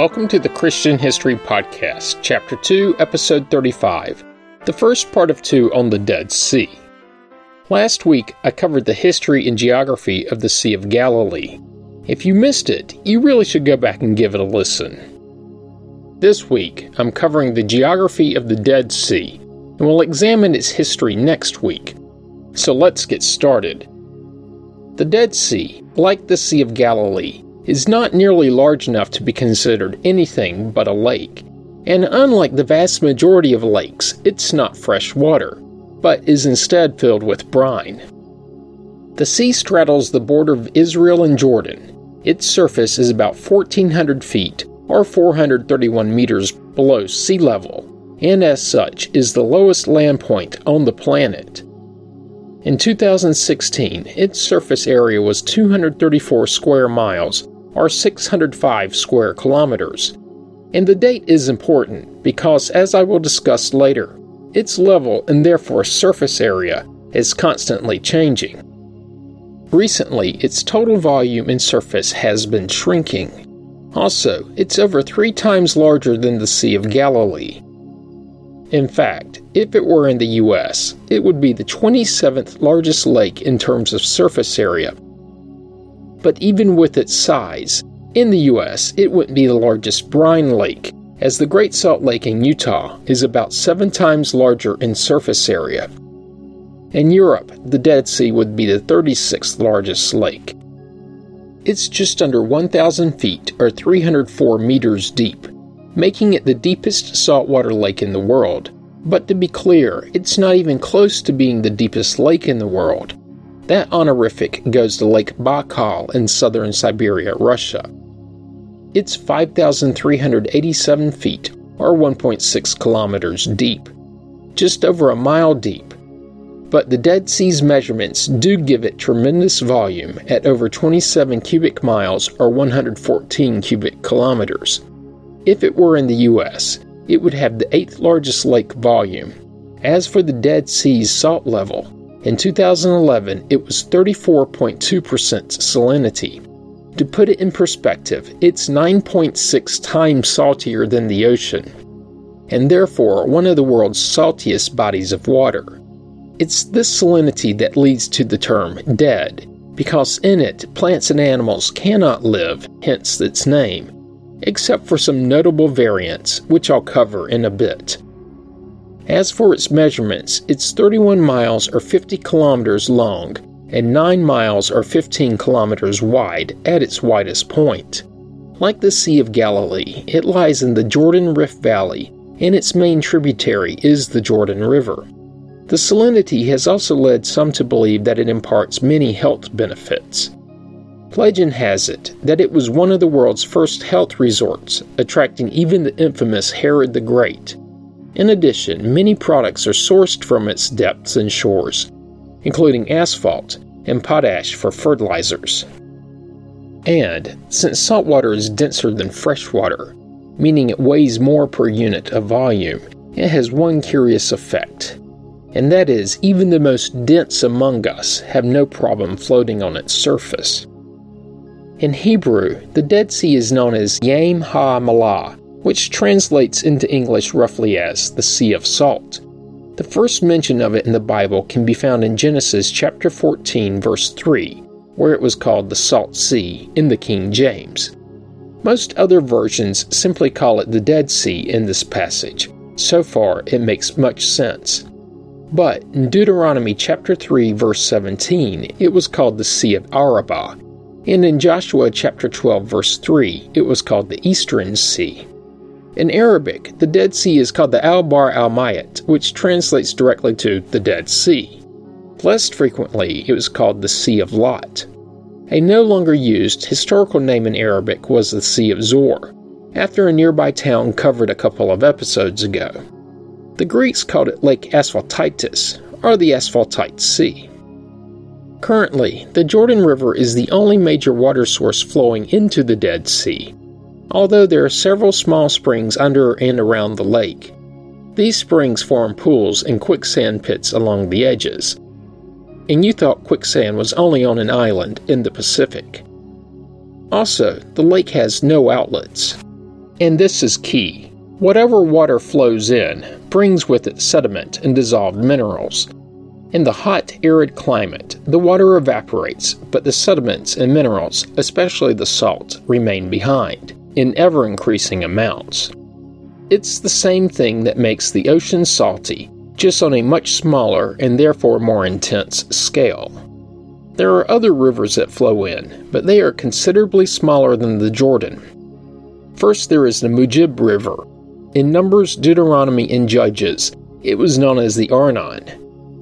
Welcome to the Christian History Podcast, Chapter 2, Episode 35, the first part of two on the Dead Sea. Last week, I covered the history and geography of the Sea of Galilee. If you missed it, you really should go back and give it a listen. This week, I'm covering the geography of the Dead Sea, and we'll examine its history next week. So let's get started. The Dead Sea, like the Sea of Galilee, is not nearly large enough to be considered anything but a lake. And unlike the vast majority of lakes, it's not fresh water, but is instead filled with brine. The sea straddles the border of Israel and Jordan. Its surface is about 1,400 feet, or 431 meters below sea level, and as such is the lowest land point on the planet. In 2016, its surface area was 234 square miles, or 605 square kilometers. And the date is important because, as I will discuss later, its level and therefore surface area is constantly changing. Recently, its total volume and surface has been shrinking. Also, it's over three times larger than the Sea of Galilee. In fact, if it were in the US, it would be the 27th largest lake in terms of surface area. But even with its size, in the US, it wouldn't be the largest brine lake, as the Great Salt Lake in Utah is about seven times larger in surface area. In Europe, the Dead Sea would be the 36th largest lake. It's just under 1,000 feet or 304 meters deep making it the deepest saltwater lake in the world. But to be clear, it's not even close to being the deepest lake in the world. That honorific goes to Lake Baikal in southern Siberia, Russia. It's 5,387 feet, or 1.6 kilometers deep, just over a mile deep. But the Dead Sea's measurements do give it tremendous volume at over 27 cubic miles or 114 cubic kilometers. If it were in the US, it would have the eighth largest lake volume. As for the Dead Sea's salt level, in 2011 it was 34.2% salinity. To put it in perspective, it's 9.6 times saltier than the ocean, and therefore one of the world's saltiest bodies of water. It's this salinity that leads to the term dead, because in it plants and animals cannot live, hence its name except for some notable variants, which I'll cover in a bit. As for its measurements, it's 31 miles or 50 kilometers long and 9 miles or 15 kilometers wide at its widest point. Like the Sea of Galilee, it lies in the Jordan Rift Valley, and its main tributary is the Jordan River. The salinity has also led some to believe that it imparts many health benefits. Legend has it that it was one of the world's first health resorts, attracting even the infamous Herod the Great. In addition, many products are sourced from its depths and shores, including asphalt and potash for fertilizers. And, since saltwater is denser than freshwater, meaning it weighs more per unit of volume, it has one curious effect. And that is, even the most dense among us have no problem floating on its surface. In Hebrew, the Dead Sea is known as Yam Ha Malah, which translates into English roughly as the Sea of Salt. The first mention of it in the Bible can be found in Genesis chapter 14 verse 3, where it was called the Salt Sea in the King James. Most other versions simply call it the Dead Sea in this passage. So far, it makes much sense. But in Deuteronomy chapter 3 verse 17, it was called the Sea of Arabah, and in Joshua chapter 12, verse 3, it was called the Eastern Sea. In Arabic, the Dead Sea is called the Al Bar Al Mayat, which translates directly to the Dead Sea. Less frequently, it was called the Sea of Lot. A no longer used historical name in Arabic was the Sea of Zoar, after a nearby town covered a couple of episodes ago. The Greeks called it Lake Asphaltitis, or the Asphaltite Sea. Currently, the Jordan River is the only major water source flowing into the Dead Sea, although there are several small springs under and around the lake. These springs form pools and quicksand pits along the edges. And you thought quicksand was only on an island in the Pacific. Also, the lake has no outlets. And this is key. Whatever water flows in brings with it sediment and dissolved minerals. In the hot, arid climate, the water evaporates, but the sediments and minerals, especially the salt, remain behind in ever increasing amounts. It's the same thing that makes the ocean salty, just on a much smaller and therefore more intense scale. There are other rivers that flow in, but they are considerably smaller than the Jordan. First, there is the Mujib River. In Numbers, Deuteronomy, and Judges, it was known as the Arnon.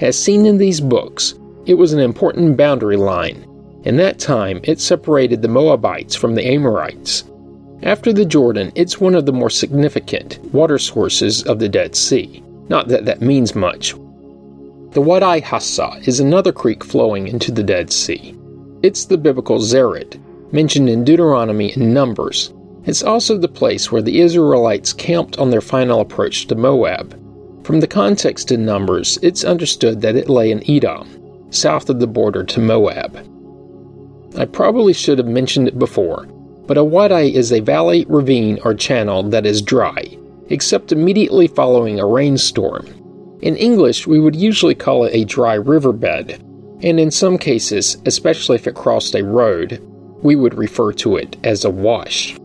As seen in these books, it was an important boundary line. In that time, it separated the Moabites from the Amorites. After the Jordan, it's one of the more significant water sources of the Dead Sea. Not that that means much. The Wadi Hassa is another creek flowing into the Dead Sea. It's the biblical Zered, mentioned in Deuteronomy and Numbers. It's also the place where the Israelites camped on their final approach to Moab. From the context in Numbers, it's understood that it lay in Edom, south of the border to Moab. I probably should have mentioned it before, but a wadi is a valley, ravine, or channel that is dry, except immediately following a rainstorm. In English, we would usually call it a dry riverbed, and in some cases, especially if it crossed a road, we would refer to it as a wash.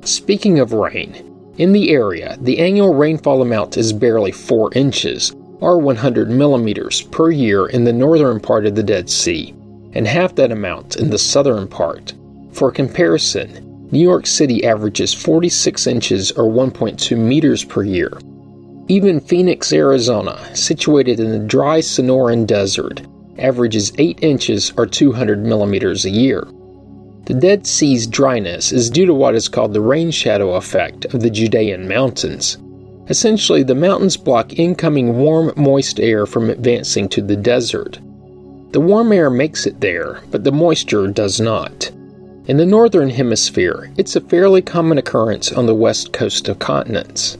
Speaking of rain, in the area, the annual rainfall amount is barely 4 inches, or 100 millimeters, per year in the northern part of the Dead Sea, and half that amount in the southern part. For comparison, New York City averages 46 inches or 1.2 meters per year. Even Phoenix, Arizona, situated in the dry Sonoran Desert, averages 8 inches or 200 millimeters a year. The Dead Sea's dryness is due to what is called the rain shadow effect of the Judean mountains. Essentially, the mountains block incoming warm, moist air from advancing to the desert. The warm air makes it there, but the moisture does not. In the Northern Hemisphere, it's a fairly common occurrence on the west coast of continents.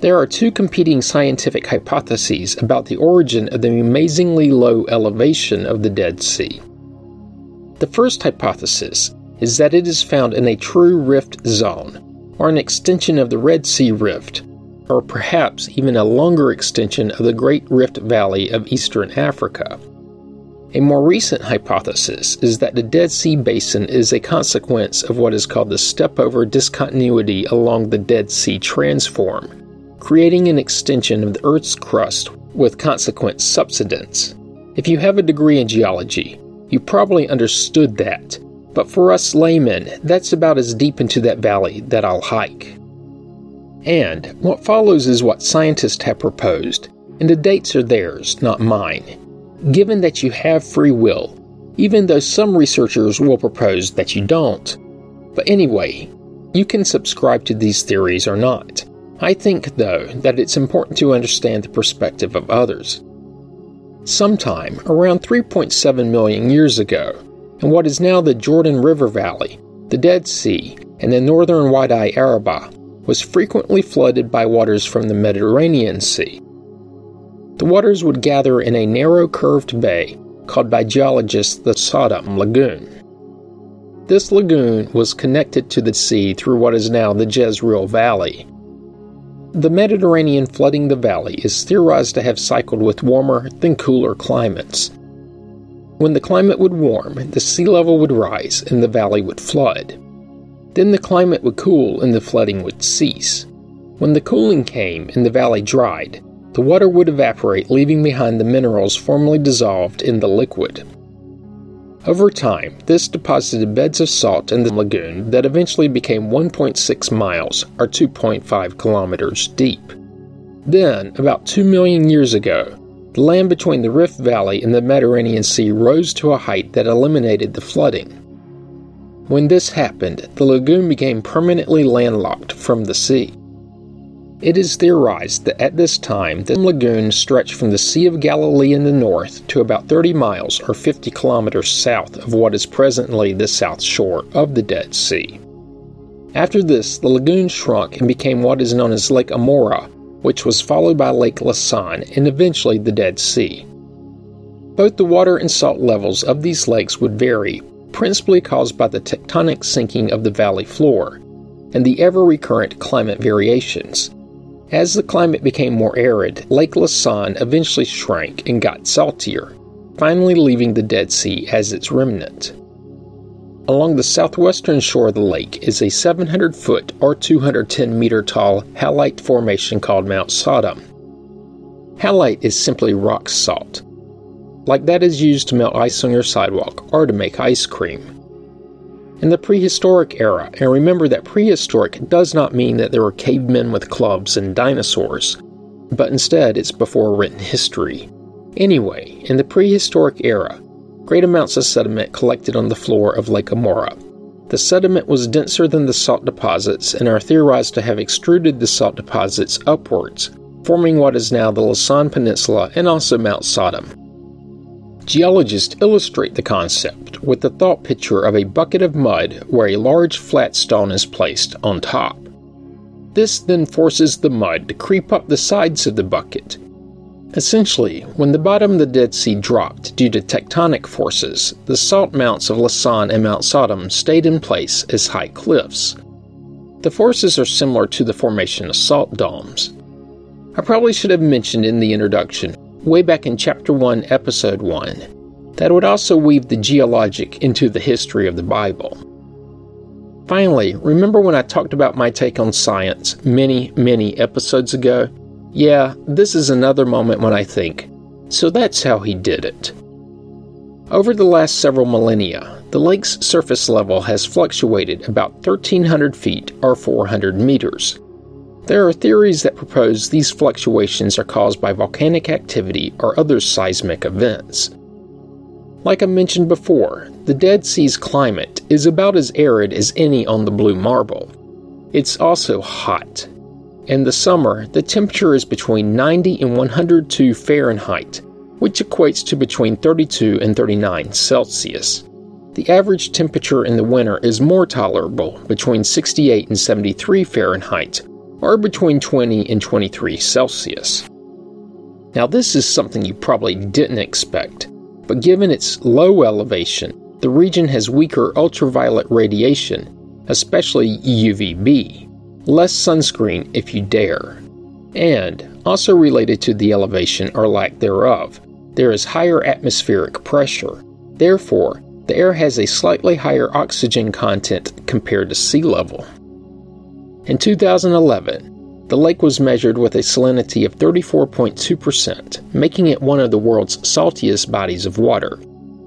There are two competing scientific hypotheses about the origin of the amazingly low elevation of the Dead Sea. The first hypothesis is that it is found in a true rift zone, or an extension of the Red Sea Rift, or perhaps even a longer extension of the Great Rift Valley of eastern Africa. A more recent hypothesis is that the Dead Sea Basin is a consequence of what is called the step over discontinuity along the Dead Sea Transform, creating an extension of the Earth's crust with consequent subsidence. If you have a degree in geology, you probably understood that, but for us laymen, that's about as deep into that valley that I'll hike. And what follows is what scientists have proposed, and the dates are theirs, not mine given that you have free will, even though some researchers will propose that you don't. But anyway, you can subscribe to these theories or not. I think, though, that it's important to understand the perspective of others. Sometime around 3.7 million years ago, in what is now the Jordan River Valley, the Dead Sea, and the northern Wadi Araba was frequently flooded by waters from the Mediterranean Sea. The waters would gather in a narrow curved bay called by geologists the Sodom Lagoon. This lagoon was connected to the sea through what is now the Jezreel Valley. The Mediterranean flooding the valley is theorized to have cycled with warmer than cooler climates. When the climate would warm, the sea level would rise and the valley would flood. Then the climate would cool and the flooding would cease. When the cooling came and the valley dried, the water would evaporate, leaving behind the minerals formerly dissolved in the liquid. Over time, this deposited beds of salt in the lagoon that eventually became 1.6 miles, or 2.5 kilometers, deep. Then, about 2 million years ago, the land between the Rift Valley and the Mediterranean Sea rose to a height that eliminated the flooding. When this happened, the lagoon became permanently landlocked from the sea. It is theorized that at this time the lagoon stretched from the Sea of Galilee in the north to about 30 miles or 50 kilometers south of what is presently the south shore of the Dead Sea. After this, the lagoon shrunk and became what is known as Lake Amora, which was followed by Lake Lisan and eventually the Dead Sea. Both the water and salt levels of these lakes would vary, principally caused by the tectonic sinking of the valley floor, and the ever recurrent climate variations. As the climate became more arid, Lake Lisan eventually shrank and got saltier, finally leaving the Dead Sea as its remnant. Along the southwestern shore of the lake is a 700 foot or 210 meter tall halite formation called Mount Sodom. Halite is simply rock salt, like that is used to melt ice on your sidewalk or to make ice cream. In the prehistoric era, and remember that prehistoric does not mean that there were cavemen with clubs and dinosaurs, but instead it's before written history. Anyway, in the prehistoric era, great amounts of sediment collected on the floor of Lake Amora. The sediment was denser than the salt deposits and are theorized to have extruded the salt deposits upwards, forming what is now the Lisan Peninsula and also Mount Sodom. Geologists illustrate the concept with the thought picture of a bucket of mud where a large flat stone is placed on top. This then forces the mud to creep up the sides of the bucket, Essentially, when the bottom of the Dead Sea dropped due to tectonic forces, the salt mounts of Lisan and Mount Sodom stayed in place as high cliffs. The forces are similar to the formation of salt domes. I probably should have mentioned in the introduction, way back in Chapter 1, Episode 1, that would also weave the geologic into the history of the Bible. Finally, remember when I talked about my take on science many, many episodes ago? Yeah, this is another moment when I think, so that's how he did it. Over the last several millennia, the lake's surface level has fluctuated about 1,300 feet or 400 meters. There are theories that propose these fluctuations are caused by volcanic activity or other seismic events. Like I mentioned before, the Dead Sea's climate is about as arid as any on the Blue Marble. It's also hot, in the summer, the temperature is between 90 and 102 Fahrenheit, which equates to between 32 and 39 Celsius. The average temperature in the winter is more tolerable, between 68 and 73 Fahrenheit, or between 20 and 23 Celsius. Now, this is something you probably didn't expect, but given its low elevation, the region has weaker ultraviolet radiation, especially UVB less sunscreen if you dare. And, also related to the elevation or lack thereof, there is higher atmospheric pressure. Therefore, the air has a slightly higher oxygen content compared to sea level. In 2011, the lake was measured with a salinity of 34.2%, making it one of the world's saltiest bodies of water.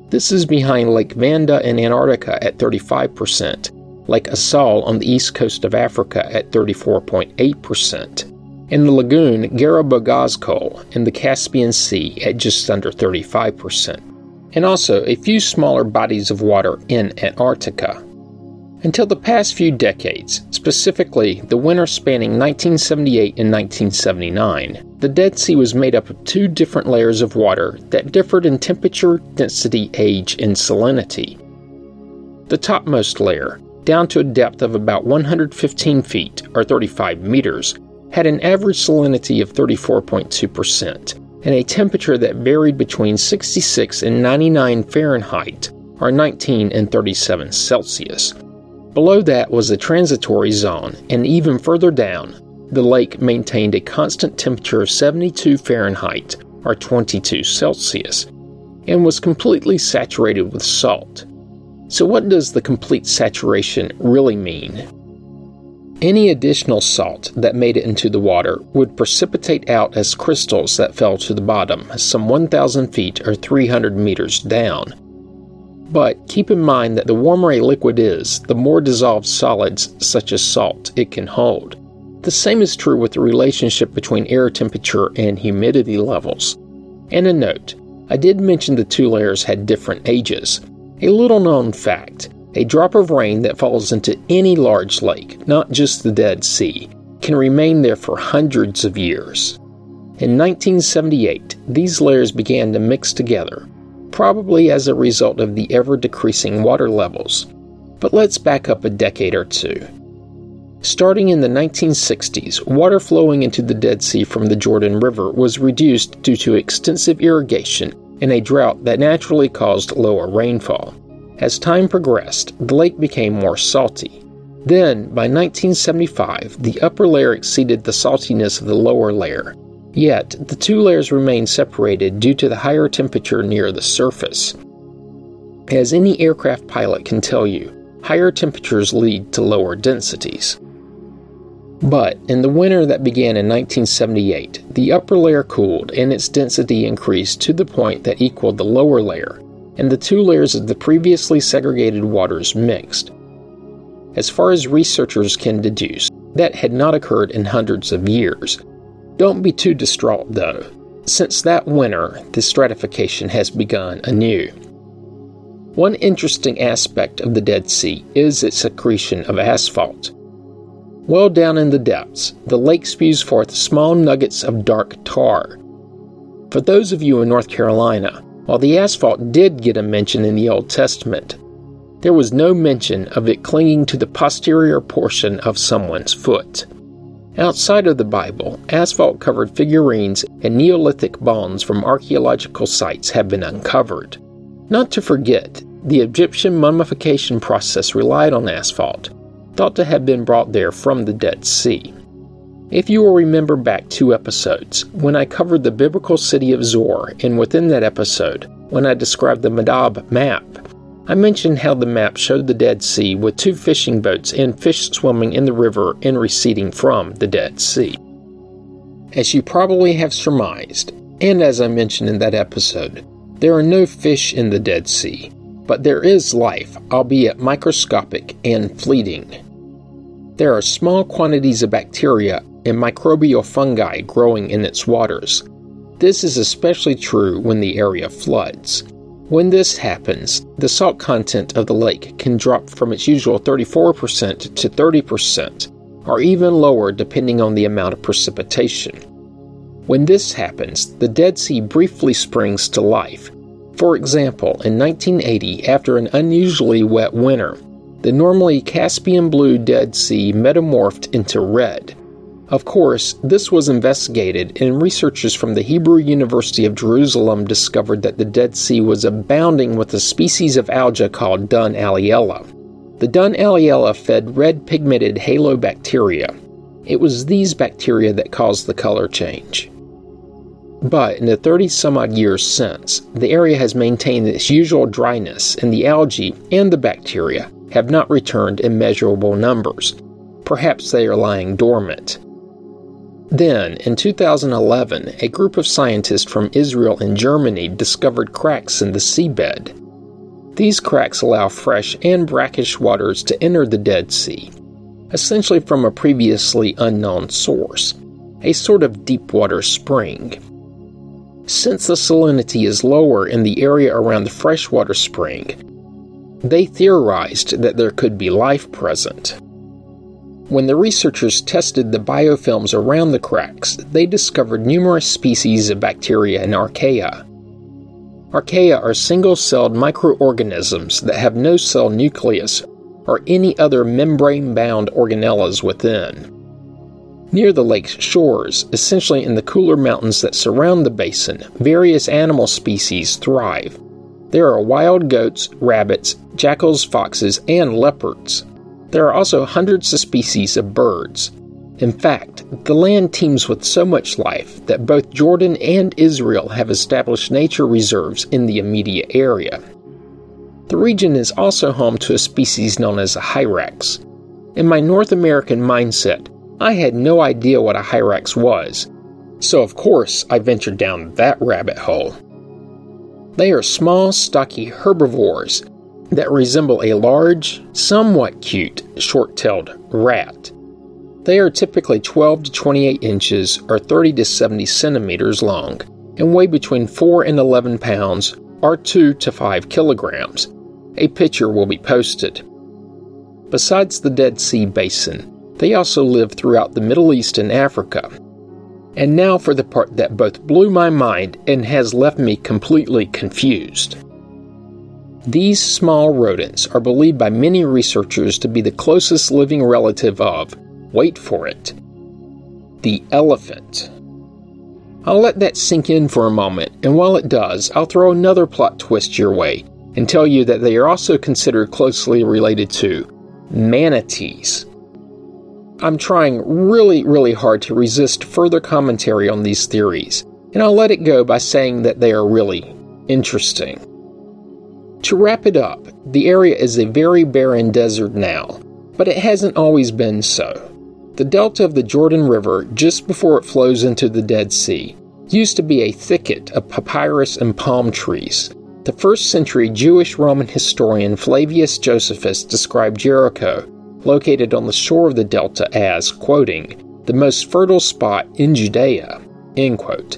This is behind Lake Vanda in Antarctica at 35% Lake Assal on the east coast of Africa at 34.8%, and the lagoon Garabogazkol in the Caspian Sea at just under 35%, and also a few smaller bodies of water in Antarctica. Until the past few decades, specifically the winter spanning 1978 and 1979, the Dead Sea was made up of two different layers of water that differed in temperature, density, age, and salinity. The topmost layer, down to a depth of about 115 feet or 35 meters, had an average salinity of 34.2% and a temperature that varied between 66 and 99 Fahrenheit or 19 and 37 Celsius. Below that was a transitory zone, and even further down, the lake maintained a constant temperature of 72 Fahrenheit or 22 Celsius and was completely saturated with salt. So, what does the complete saturation really mean? Any additional salt that made it into the water would precipitate out as crystals that fell to the bottom, some 1,000 feet or 300 meters down. But keep in mind that the warmer a liquid is, the more dissolved solids, such as salt, it can hold. The same is true with the relationship between air temperature and humidity levels. And a note I did mention the two layers had different ages. A little known fact a drop of rain that falls into any large lake, not just the Dead Sea, can remain there for hundreds of years. In 1978, these layers began to mix together, probably as a result of the ever decreasing water levels. But let's back up a decade or two. Starting in the 1960s, water flowing into the Dead Sea from the Jordan River was reduced due to extensive irrigation and a drought that naturally caused lower rainfall. As time progressed, the lake became more salty. Then, by 1975, the upper layer exceeded the saltiness of the lower layer, yet the two layers remain separated due to the higher temperature near the surface. As any aircraft pilot can tell you, higher temperatures lead to lower densities. But in the winter that began in 1978, the upper layer cooled and its density increased to the point that equaled the lower layer, and the two layers of the previously segregated waters mixed. As far as researchers can deduce, that had not occurred in hundreds of years. Don't be too distraught, though. Since that winter, the stratification has begun anew. One interesting aspect of the Dead Sea is its secretion of asphalt. Well down in the depths, the lake spews forth small nuggets of dark tar. For those of you in North Carolina, while the asphalt did get a mention in the Old Testament, there was no mention of it clinging to the posterior portion of someone's foot. Outside of the Bible, asphalt covered figurines and Neolithic bones from archaeological sites have been uncovered. Not to forget, the Egyptian mummification process relied on asphalt, thought to have been brought there from the Dead Sea. If you will remember back two episodes, when I covered the biblical city of Zoar, and within that episode, when I described the Madaba map, I mentioned how the map showed the Dead Sea with two fishing boats and fish swimming in the river and receding from the Dead Sea. As you probably have surmised, and as I mentioned in that episode, there are no fish in the Dead Sea, but there is life, albeit microscopic and fleeting. There are small quantities of bacteria and microbial fungi growing in its waters. This is especially true when the area floods. When this happens, the salt content of the lake can drop from its usual 34% to 30%, or even lower depending on the amount of precipitation. When this happens, the Dead Sea briefly springs to life. For example, in 1980, after an unusually wet winter, the normally Caspian blue Dead Sea metamorphed into red. Of course, this was investigated, and researchers from the Hebrew University of Jerusalem discovered that the Dead Sea was abounding with a species of algae called Dunaliella. The Dunaliella fed red pigmented halobacteria. It was these bacteria that caused the color change. But in the 30 some odd years since, the area has maintained its usual dryness, and the algae and the bacteria have not returned in measurable numbers. Perhaps they are lying dormant. Then, in 2011, a group of scientists from Israel and Germany discovered cracks in the seabed. These cracks allow fresh and brackish waters to enter the Dead Sea, essentially from a previously unknown source, a sort of deep water spring. Since the salinity is lower in the area around the freshwater spring, they theorized that there could be life present. When the researchers tested the biofilms around the cracks, they discovered numerous species of bacteria and archaea. Archaea are single celled microorganisms that have no cell nucleus or any other membrane bound organelles within. Near the lake's shores, essentially in the cooler mountains that surround the basin, various animal species thrive. There are wild goats, rabbits, jackals, foxes, and leopards. There are also hundreds of species of birds. In fact, the land teems with so much life that both Jordan and Israel have established nature reserves in the immediate area. The region is also home to a species known as a hyrax. In my North American mindset, I had no idea what a hyrax was, so of course I ventured down that rabbit hole. They are small, stocky herbivores that resemble a large, somewhat cute, short tailed rat. They are typically 12 to 28 inches or 30 to 70 centimeters long and weigh between 4 and 11 pounds or 2 to 5 kilograms. A picture will be posted. Besides the Dead Sea Basin, they also live throughout the Middle East and Africa. And now for the part that both blew my mind and has left me completely confused. These small rodents are believed by many researchers to be the closest living relative of, wait for it, the elephant. I'll let that sink in for a moment, and while it does, I'll throw another plot twist your way and tell you that they are also considered closely related to manatees. I'm trying really, really hard to resist further commentary on these theories, and I'll let it go by saying that they are really interesting. To wrap it up, the area is a very barren desert now, but it hasn't always been so. The delta of the Jordan River, just before it flows into the Dead Sea, used to be a thicket of papyrus and palm trees. The first century Jewish Roman historian Flavius Josephus described Jericho, located on the shore of the delta, as, quoting, the most fertile spot in Judea. End quote.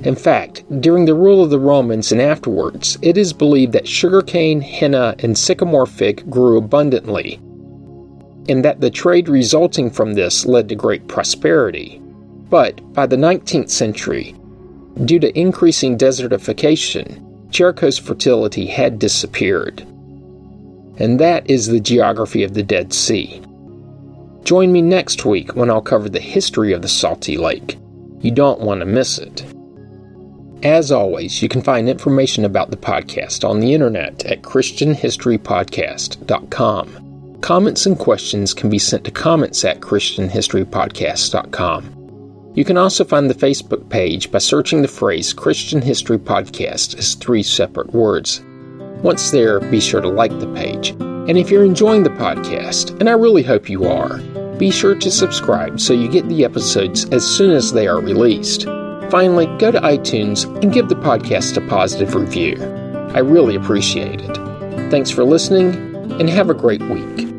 In fact, during the rule of the Romans and afterwards, it is believed that sugarcane, henna, and sycamore fig grew abundantly, and that the trade resulting from this led to great prosperity. But by the 19th century, due to increasing desertification, Jericho's fertility had disappeared. And that is the geography of the Dead Sea. Join me next week when I'll cover the history of the salty lake. You don't want to miss it. As always, you can find information about the podcast on the internet at ChristianHistoryPodcast.com. Comments and questions can be sent to comments at ChristianHistoryPodcast.com. You can also find the Facebook page by searching the phrase Christian History Podcast as three separate words. Once there, be sure to like the page. And if you're enjoying the podcast, and I really hope you are, be sure to subscribe so you get the episodes as soon as they are released. Finally, go to iTunes and give the podcast a positive review. I really appreciate it. Thanks for listening, and have a great week.